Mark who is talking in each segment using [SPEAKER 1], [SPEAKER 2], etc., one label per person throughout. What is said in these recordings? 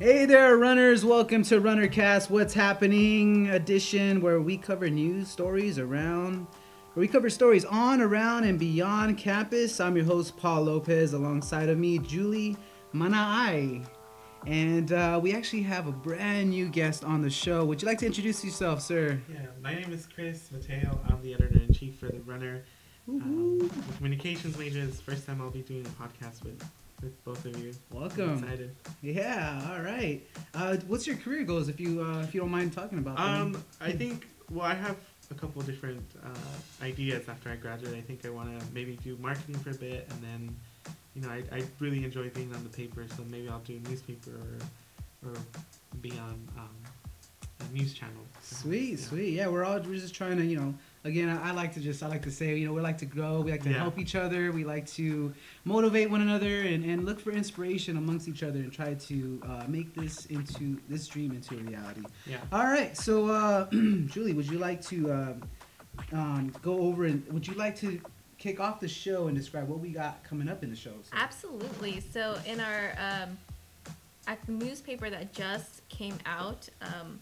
[SPEAKER 1] Hey there, runners! Welcome to RunnerCast What's Happening edition, where we cover news stories around, where we cover stories on, around, and beyond campus. I'm your host, Paul Lopez. Alongside of me, Julie Manaai. And uh, we actually have a brand new guest on the show. Would you like to introduce yourself, sir?
[SPEAKER 2] Yeah, my name is Chris Mateo. I'm the editor in chief for the Runner. Um, communications major. It's the first time I'll be doing a podcast with, with both of you. I'm
[SPEAKER 1] Welcome.
[SPEAKER 2] excited.
[SPEAKER 1] Yeah. All right. Uh, what's your career goals, if you uh, if you don't mind talking about them?
[SPEAKER 2] Um, I think. Well, I have a couple different uh, ideas after I graduate. I think I want to maybe do marketing for a bit, and then, you know, I, I really enjoy being on the paper, so maybe I'll do a newspaper or or be on um, a news channel.
[SPEAKER 1] Sweet,
[SPEAKER 2] Yeah.
[SPEAKER 1] sweet. Yeah, we're all we're just trying to, you know, again, I, I like to just I like to say, you know, we like to grow, we like to
[SPEAKER 2] Yeah.
[SPEAKER 1] help each other, we like to motivate one another and, and look for inspiration amongst each other and try to uh, make this into this dream into a reality.
[SPEAKER 2] Yeah.
[SPEAKER 1] All right, so uh, Julie, would you like to uh, um, go over and would you like to kick off the show and describe what we got coming up in the show? So-
[SPEAKER 3] Absolutely. So in our um, at the newspaper that just came out um,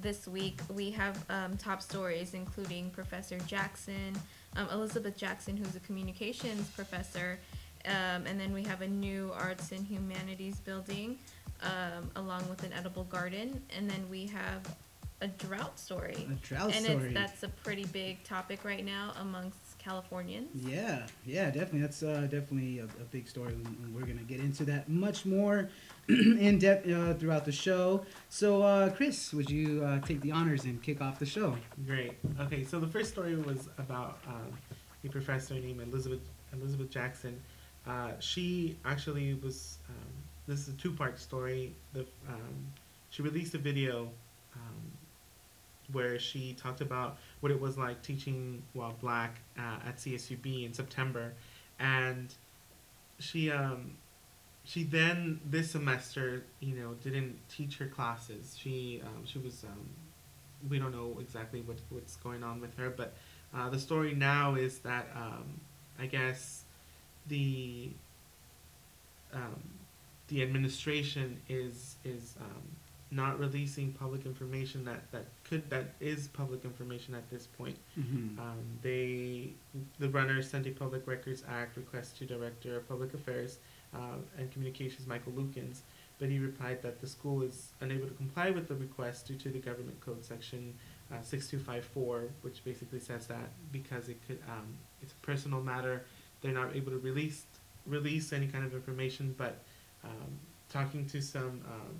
[SPEAKER 3] this week, we have um, top stories including Professor Jackson, um, Elizabeth Jackson, who's a communications professor, um, and then we have a new arts and humanities building, um, along with an edible garden, and then we have a drought story.
[SPEAKER 1] A drought
[SPEAKER 3] and
[SPEAKER 1] story.
[SPEAKER 3] It's, that's a pretty big topic right now amongst Californians.
[SPEAKER 1] Yeah, yeah, definitely. That's uh, definitely a, a big story. and- and We're gonna get into that much more in depth uh, throughout the show. So, uh, Chris, would you uh, take the honors and kick off the show?
[SPEAKER 2] Great. Okay, so the first story was about um, a professor named Elizabeth Elizabeth Jackson. Uh, she actually was. Um, this is a two-part story. The um, she released a video um, where she talked about what it was like teaching while black uh, at CSUB in September, and she um, she then this semester you know didn't teach her classes. She um, she was um, we don't know exactly what, what's going on with her, but uh, the story now is that um, I guess the um, the administration is is um, not releasing public information that, that could that is public information at this point.
[SPEAKER 1] Mm-hmm.
[SPEAKER 2] Um, they the runners sent a Public Records Act request to Director of Public Affairs uh, and Communications Michael Lukens, but he replied that the school is unable to comply with the request due to the government code section uh, 6254, which basically says that because it could um, it's a personal matter, they're not able to release release any kind of information. But um, talking to some um,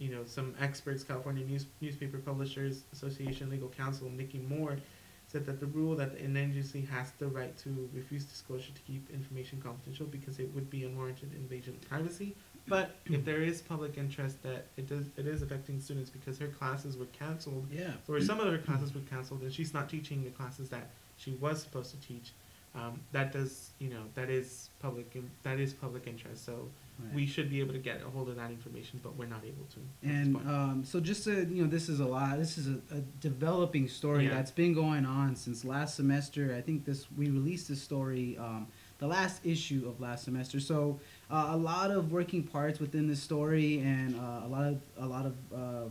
[SPEAKER 2] you know some experts, California News Newspaper Publishers Association legal counsel Nikki Moore said that the rule that an agency has the right to refuse disclosure to keep information confidential because it would be unwarranted invasion of privacy. But if mm-hmm. there is public interest that it does, it is affecting students because her classes were canceled,
[SPEAKER 1] Yeah.
[SPEAKER 2] or some of her classes were canceled, and she's not teaching the classes that she was supposed to teach. Um, that does, you know, that is public, that is public interest. So
[SPEAKER 1] Right.
[SPEAKER 2] we should be able to get a hold of that information, but we're not able to.
[SPEAKER 1] And um, so, just to, you know, this is a lot. This is a, a developing story
[SPEAKER 2] Yeah.
[SPEAKER 1] that's been going on since last semester. I think this we released this story um, the last issue of last semester. So uh, a lot of working parts within this story, and uh, a lot of a lot of uh,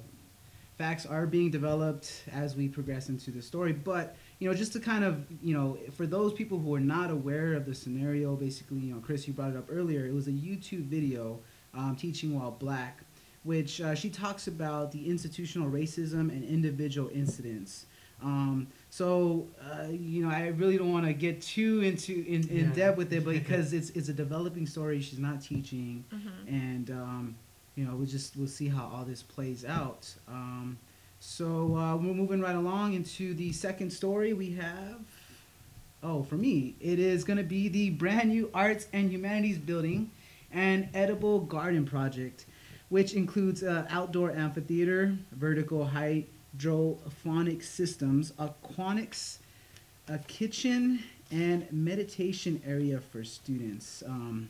[SPEAKER 1] facts are being developed as we progress into the story. But you know, just to kind of you know, for those people who are not aware of the scenario, basically, you know, Chris, you brought it up earlier. It was a YouTube video um, teaching while black, which uh, she talks about the institutional racism and individual incidents. Um, so uh, you know, I really don't want to get too into in, in
[SPEAKER 2] Yeah.
[SPEAKER 1] depth with it, but because it's it's a developing story. She's not teaching
[SPEAKER 3] hmm
[SPEAKER 1] and um, you know we'll just we'll see how all this plays out. Um, so uh, we're moving right along into the second story. We have oh for me it is going to be the brand new arts and humanities building and edible garden project, which includes uh, outdoor amphitheater, vertical hydroponic systems, aquanics, a kitchen, and meditation area for students. Um,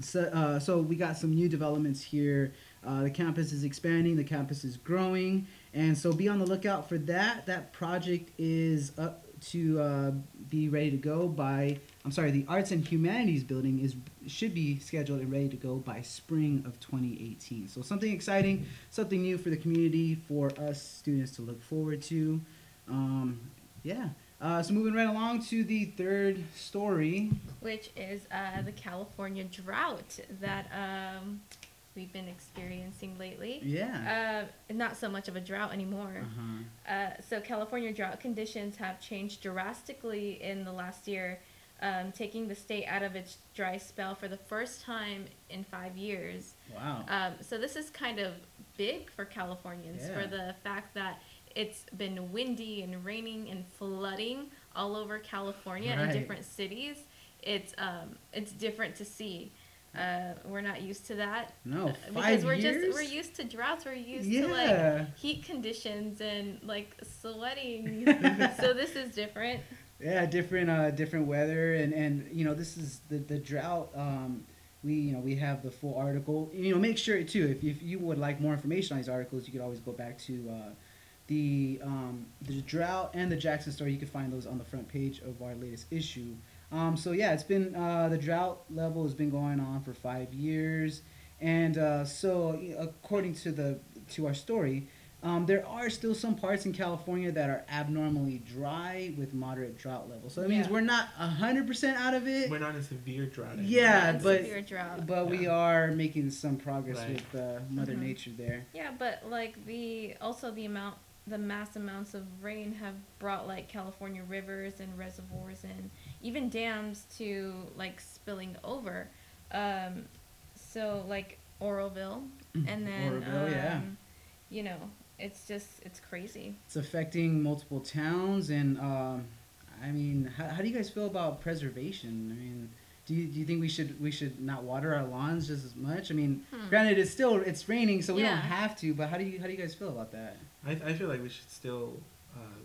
[SPEAKER 1] so, uh, so we got some new developments here. Uh, the campus is expanding. The campus is growing, and so be on the lookout for that. That project is up to uh, be ready to go by. I'm sorry, the Arts and Humanities building is should be scheduled and ready to go by spring of 2018. So something exciting, something new for the community, for us students to look forward to. Um, yeah. Uh, so moving right along to the third story.
[SPEAKER 3] which is uh, the California drought that um, we've been experiencing lately.
[SPEAKER 1] Yeah.
[SPEAKER 3] Uh, not so much of a drought anymore.
[SPEAKER 1] Uh-huh.
[SPEAKER 3] Uh, so California drought conditions have changed drastically in the last year, um, taking the state out of its dry spell for the first time in five years.
[SPEAKER 1] Wow.
[SPEAKER 3] Um, so this is kind of big for Californians
[SPEAKER 1] Yeah.
[SPEAKER 3] for the fact that it's been windy and raining and flooding all over California
[SPEAKER 1] Right.
[SPEAKER 3] in different cities. It's um, it's different to see. Uh, we're not used to that
[SPEAKER 1] no,
[SPEAKER 3] uh,
[SPEAKER 1] five
[SPEAKER 3] because we're
[SPEAKER 1] years.
[SPEAKER 3] just we're used to droughts. We're used
[SPEAKER 1] yeah.
[SPEAKER 3] to like heat conditions and like sweating. so this is different.
[SPEAKER 1] Yeah, different uh different weather and and you know this is the the drought um we you know we have the full article you know make sure too if, if you would like more information on these articles you could always go back to uh the um the drought and the Jackson story you can find those on the front page of our latest issue um so yeah it's been uh the drought level has been going on for 5 years and uh so according to the to our story um, there are still some parts in California that are abnormally dry with moderate drought levels. So that means
[SPEAKER 3] Yeah.
[SPEAKER 1] we're not hundred percent out of it.
[SPEAKER 2] We're not in severe drought. anymore.
[SPEAKER 1] Yeah,
[SPEAKER 3] Not
[SPEAKER 1] but-
[SPEAKER 3] severe drought.
[SPEAKER 1] but we are making some progress
[SPEAKER 2] Right.
[SPEAKER 1] with uh, Mother
[SPEAKER 3] Mhm.
[SPEAKER 1] Nature there.
[SPEAKER 3] Yeah, but like the also the amount the mass amounts of rain have brought like California rivers and reservoirs and even dams to like spilling over. Um, so like Oroville and then
[SPEAKER 1] Oroville,
[SPEAKER 3] um,
[SPEAKER 1] yeah.
[SPEAKER 3] you know it's just it's crazy.
[SPEAKER 1] It's affecting multiple towns, and um, I mean, how, how do you guys feel about preservation? I mean, do you, do you think we should we should not water our lawns just as much? I mean,
[SPEAKER 3] Hmm.
[SPEAKER 1] granted, it's still it's raining, so we
[SPEAKER 3] Yeah.
[SPEAKER 1] don't have to. But how do you how do you guys feel about that?
[SPEAKER 2] I, I feel like we should still uh,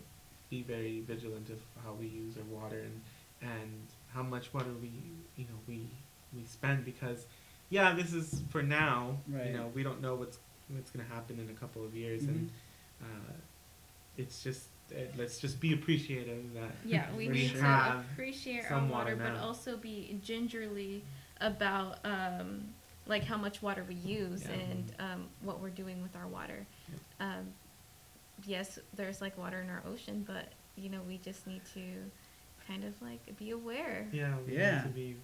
[SPEAKER 2] be very vigilant of how we use our water and and how much water we you know we we spend because yeah this is for now
[SPEAKER 1] Right.
[SPEAKER 2] you know we don't know what's what's gonna happen in a couple of years and
[SPEAKER 1] Mm-hmm.
[SPEAKER 2] uh, it's just let's just be appreciative that
[SPEAKER 3] Yeah, we
[SPEAKER 2] We
[SPEAKER 3] need to
[SPEAKER 2] have
[SPEAKER 3] appreciate our
[SPEAKER 2] some
[SPEAKER 3] water,
[SPEAKER 2] water
[SPEAKER 3] but also be gingerly about um, like how much water we use
[SPEAKER 2] Yeah.
[SPEAKER 3] and um, what we're doing with our water. Um, yes, there's like water in our ocean, but you know we just need to kind of like be aware.
[SPEAKER 2] yeah we
[SPEAKER 1] Yeah.
[SPEAKER 2] need to be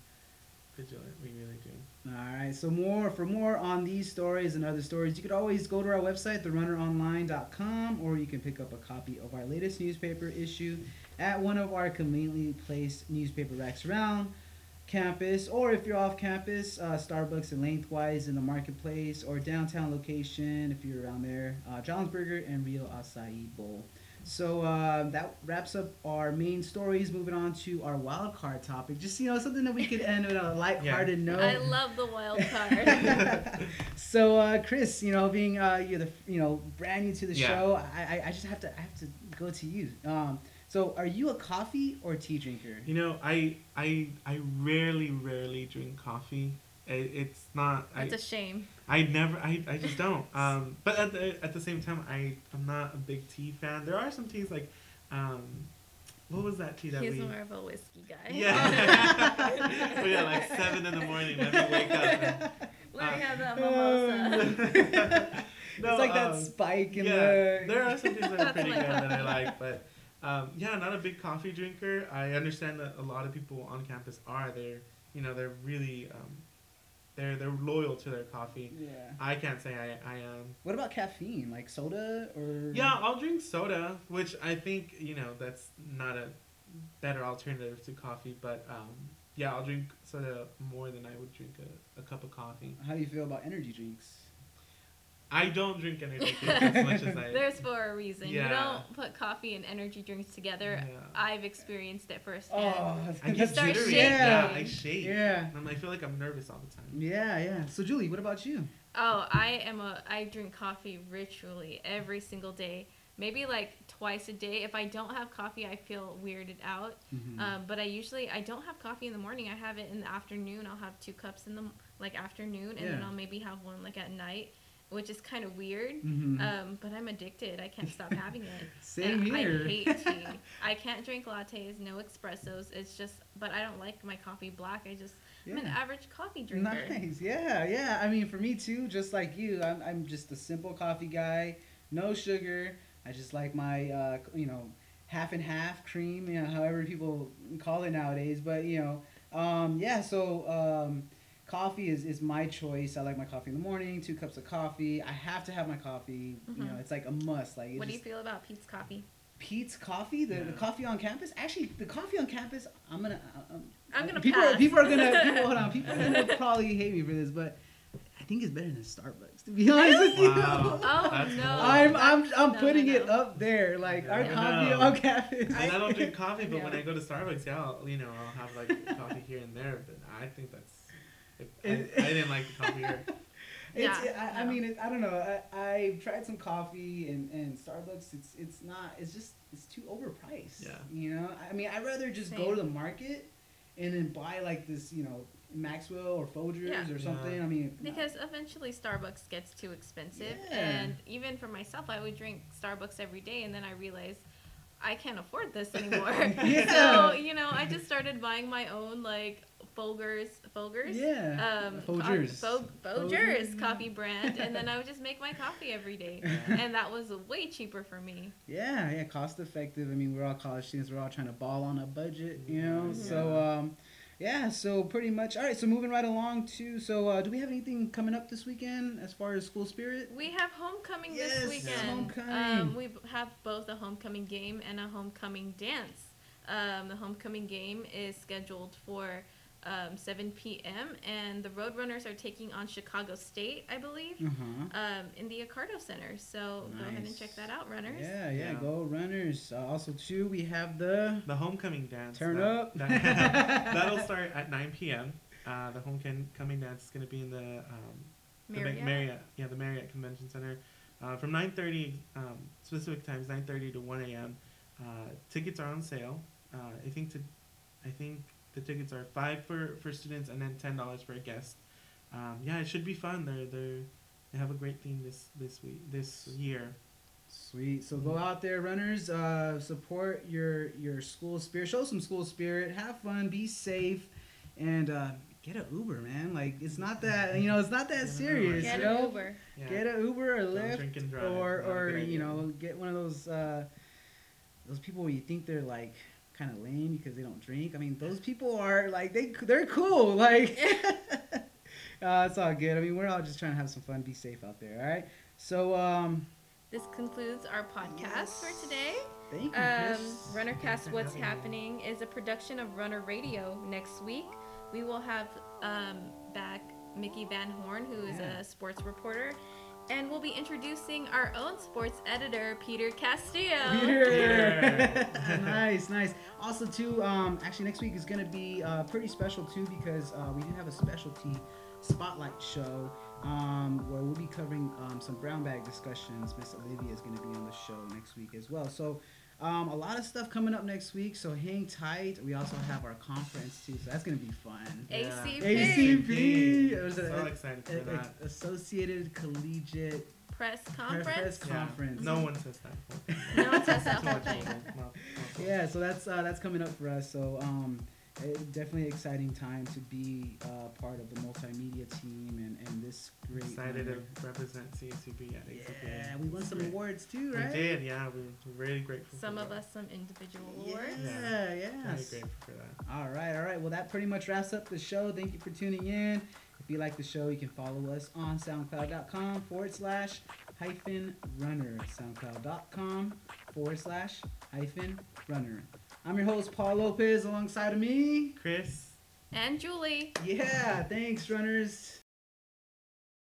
[SPEAKER 2] vigilant we really do
[SPEAKER 1] All right. So more for more on these stories and other stories, you could always go to our website, therunneronline.com, or you can pick up a copy of our latest newspaper issue at one of our conveniently placed newspaper racks around campus, or if you're off campus, uh, Starbucks and Lengthwise in the marketplace, or downtown location if you're around there, uh, John's Burger and Rio Acai Bowl. So uh, that wraps up our main stories. Moving on to our wild card topic. Just you know something that we could end with a lighthearted note.
[SPEAKER 3] I love the wild card.
[SPEAKER 1] so uh, Chris, you know, being uh, you're the you know brand new to the
[SPEAKER 2] Yeah.
[SPEAKER 1] show, I, I I just have to I have to go to you. Um, so are you a coffee or tea drinker?
[SPEAKER 2] You know, I I I rarely rarely drink coffee. It, it's not.
[SPEAKER 3] It's a shame.
[SPEAKER 2] I never. I, I just don't. Um, but at the at the same time, I I'm not a big tea fan. There are some teas like, um, what was that tea that we?
[SPEAKER 3] He's
[SPEAKER 2] we?
[SPEAKER 3] more of a whiskey guy.
[SPEAKER 2] Yeah. but yeah, like seven in the morning. Let me wake up. And,
[SPEAKER 3] Let me
[SPEAKER 2] Uh,
[SPEAKER 3] have that mimosa.
[SPEAKER 2] no,
[SPEAKER 1] it's like that
[SPEAKER 2] um,
[SPEAKER 1] spike in
[SPEAKER 2] yeah,
[SPEAKER 1] the.
[SPEAKER 2] there are some things that are pretty good that I like, but um, yeah, not a big coffee drinker. I understand that a lot of people on campus are. They're you know they're really um, they're they're loyal to their coffee.
[SPEAKER 1] Yeah.
[SPEAKER 2] I can't say I I am.
[SPEAKER 1] What about caffeine? Like soda or?
[SPEAKER 2] Yeah, I'll drink soda, which I think you know that's not a better alternative to coffee. But um, yeah, I'll drink soda more than I would drink a, a cup of coffee.
[SPEAKER 1] How do you feel about energy drinks?
[SPEAKER 2] I don't drink energy drinks as much as I.
[SPEAKER 3] There's for a reason.
[SPEAKER 2] Yeah.
[SPEAKER 3] You don't put coffee and energy drinks together.
[SPEAKER 2] Yeah.
[SPEAKER 3] I've experienced it firsthand.
[SPEAKER 1] Oh,
[SPEAKER 2] I get
[SPEAKER 1] that's
[SPEAKER 3] start
[SPEAKER 2] jittery.
[SPEAKER 3] shaking.
[SPEAKER 2] Yeah, I shake.
[SPEAKER 1] Yeah.
[SPEAKER 2] And I feel like I'm nervous all the time.
[SPEAKER 1] Yeah, yeah. So Julie, what about you?
[SPEAKER 3] Oh, I am a I drink coffee ritually every single day. Maybe like twice a day. If I don't have coffee, I feel weirded out.
[SPEAKER 1] Mhm.
[SPEAKER 3] Um, but I usually I don't have coffee in the morning. I have it in the afternoon. I'll have two cups in the like afternoon, and then I'll maybe have one like at night. Which is kind of weird.
[SPEAKER 1] Mhm.
[SPEAKER 3] Um, but I'm addicted. I can't stop having it.
[SPEAKER 1] Same
[SPEAKER 3] And
[SPEAKER 1] here.
[SPEAKER 3] I hate tea. I can't drink lattes, no espressos. It's just, but I don't like my coffee black. I just, I'm an average coffee drinker.
[SPEAKER 1] Nice. Yeah, yeah. I mean, for me too, just like you, I'm, I'm just a simple coffee guy, no sugar. I just like my, uh, you know, half and half cream, you know, however people call it nowadays. But you know, um, yeah. So um, coffee is, is my choice. I like my coffee in the morning. Two cups of coffee. I have to have my coffee. You know, it's like a must. Like it
[SPEAKER 3] What do you
[SPEAKER 1] just-
[SPEAKER 3] feel about Peet's coffee?
[SPEAKER 1] Peet's coffee, the, the coffee on campus. Actually, the coffee on campus. I'm gonna. Um,
[SPEAKER 3] I'm gonna
[SPEAKER 1] People,
[SPEAKER 3] pass.
[SPEAKER 1] people are gonna. People, hold on. People will probably hate me for this, but I think it's better than Starbucks. To be honest with you,
[SPEAKER 2] Wow.
[SPEAKER 3] Oh
[SPEAKER 2] That's
[SPEAKER 3] no!
[SPEAKER 1] I'm I'm I'm
[SPEAKER 3] no,
[SPEAKER 1] putting
[SPEAKER 3] no,
[SPEAKER 1] it up there. Like our coffee
[SPEAKER 2] No.
[SPEAKER 1] on campus.
[SPEAKER 2] And I don't drink coffee, but when I go to Starbucks, yeah, I'll, you know, I'll have like coffee here and there. But I think that's. If
[SPEAKER 1] It-
[SPEAKER 2] I, I didn't like the coffee here.
[SPEAKER 1] It's,
[SPEAKER 3] Yeah,
[SPEAKER 1] I, I
[SPEAKER 3] no.
[SPEAKER 1] mean, it, I don't know. I, I've tried some coffee and, and Starbucks. It's it's not. It's just it's too overpriced.
[SPEAKER 2] Yeah.
[SPEAKER 1] You know. I mean, I'd rather just go to the market and then buy like this, you know, Maxwell or Folgers
[SPEAKER 3] Yeah.
[SPEAKER 1] or
[SPEAKER 2] Yeah.
[SPEAKER 1] something. I mean,
[SPEAKER 3] Because eventually Starbucks gets too expensive,
[SPEAKER 1] Yeah.
[SPEAKER 3] and even for myself, I would drink Starbucks every day, and then I realized I can't afford this anymore.
[SPEAKER 1] Yeah.
[SPEAKER 3] So you know, I just started buying my own like Folgers, Folgers.
[SPEAKER 1] yeah.
[SPEAKER 3] Um,
[SPEAKER 1] Folgers.
[SPEAKER 3] co-
[SPEAKER 1] Folgers,
[SPEAKER 3] Folgers coffee brand, and then I would just make my coffee every day, and that was way cheaper for me.
[SPEAKER 1] Yeah, yeah, cost effective. I mean, we're all college students. We're all trying to ball on a budget, you know.
[SPEAKER 2] Mhm.
[SPEAKER 1] So, um, yeah. So pretty much. All right. So moving right along to. So, uh, do we have anything coming up this weekend as far as school spirit?
[SPEAKER 3] We have homecoming
[SPEAKER 1] Yes,
[SPEAKER 3] this weekend.
[SPEAKER 1] homecoming.
[SPEAKER 3] Um, we have both a homecoming game and a homecoming dance. Um, the homecoming game is scheduled for um, 7 p.m. and the Roadrunners are taking on Chicago State, I believe,
[SPEAKER 1] Uh huh.
[SPEAKER 3] um, in the Icardo Center. So go ahead and check that out, runners.
[SPEAKER 1] Yeah, yeah,
[SPEAKER 2] Yeah.
[SPEAKER 1] Go runners. Uh, also, too, we have the
[SPEAKER 2] The homecoming dance.
[SPEAKER 1] turn
[SPEAKER 2] that-
[SPEAKER 1] up.
[SPEAKER 2] that- that'll start at 9 p.m. Uh, the homecoming dance is going to be in the, um, the
[SPEAKER 3] Marriott.
[SPEAKER 2] Marriott. Yeah, the Marriott Convention Center. Uh, from 9:30 um, specific times, 9:30 to 1 a.m. Uh, tickets are on sale. Uh, I think to, I think the tickets are five for, for students and then ten dollars for a guest. Um, yeah, it should be fun. They're they're they have a great theme this this week this year.
[SPEAKER 1] Sweet. So go out there, runners. Uh, support your your school spirit. Show some school spirit. Have fun. Be safe, and uh, get an Uber, man. Like it's not that you know it's not that
[SPEAKER 2] Yeah,
[SPEAKER 1] serious.
[SPEAKER 3] Get
[SPEAKER 1] you
[SPEAKER 3] an? Uber.
[SPEAKER 2] Yeah.
[SPEAKER 1] Get an Uber or
[SPEAKER 2] Don't
[SPEAKER 1] Lyft,
[SPEAKER 2] drink and drive.
[SPEAKER 1] or or you know get one of those uh, those people where you think they're like kind of lame because they don't drink. I mean, those people are like they they're cool. Like uh, it's all good. I mean, we're all just trying to have some fun, be safe out there. All right. So um,
[SPEAKER 3] This concludes our podcast for today.
[SPEAKER 1] thank you,
[SPEAKER 3] Um,
[SPEAKER 1] Chris.
[SPEAKER 3] Runnercast
[SPEAKER 2] for
[SPEAKER 3] What's
[SPEAKER 2] having me.
[SPEAKER 3] Happening is a production of Runner Radio. Next week, we will have um, back Mickey Van Horn, who is
[SPEAKER 1] Yeah.
[SPEAKER 3] a sports reporter, and we'll be introducing our own sports editor, Peter Castillo.
[SPEAKER 1] Peter.
[SPEAKER 2] Peter.
[SPEAKER 1] nice, nice. Also, too, um, actually, next week is going to be uh, pretty special too because uh, we do have a specialty spotlight show um, where we'll be covering um, some brown bag discussions. Miss Olivia is going to be on the show next week as well. So. Um, a lot of stuff coming up next week, so hang tight. We also have our conference too, so that's gonna be fun.
[SPEAKER 2] Yeah.
[SPEAKER 3] ACP.
[SPEAKER 1] ACP. It was
[SPEAKER 2] So
[SPEAKER 1] a-
[SPEAKER 2] excited for
[SPEAKER 1] a- a-
[SPEAKER 2] that.
[SPEAKER 1] Associated Collegiate
[SPEAKER 3] Press
[SPEAKER 1] Press
[SPEAKER 3] conference.
[SPEAKER 2] Yeah. No one says that.
[SPEAKER 3] No one says that
[SPEAKER 2] Too much
[SPEAKER 3] thing.
[SPEAKER 2] trouble. No, no.
[SPEAKER 1] yeah so that's uh, that's coming up for us so um definitely exciting time to be uh, part of the multimedia team and, and this great
[SPEAKER 2] Excited
[SPEAKER 1] honor.
[SPEAKER 2] to represent CSUB at ACP.
[SPEAKER 1] yeah we won some
[SPEAKER 2] Great.
[SPEAKER 1] awards too right
[SPEAKER 2] We did, yeah. We We're really grateful.
[SPEAKER 3] Some
[SPEAKER 2] for
[SPEAKER 3] of
[SPEAKER 2] that.
[SPEAKER 3] us some individual awards.
[SPEAKER 1] yeah
[SPEAKER 3] awards.
[SPEAKER 1] yeah
[SPEAKER 2] Very
[SPEAKER 1] yes.
[SPEAKER 2] grateful for that.
[SPEAKER 1] all right all right well that pretty much wraps up the show thank you for tuning in if you like the show you can follow us on soundcloud.com forward slash hyphen runner soundcloud.com forward slash hyphen runner i'm your host paul lopez alongside of me
[SPEAKER 2] Chris.
[SPEAKER 3] And Julie.
[SPEAKER 1] Yeah, thanks, runners.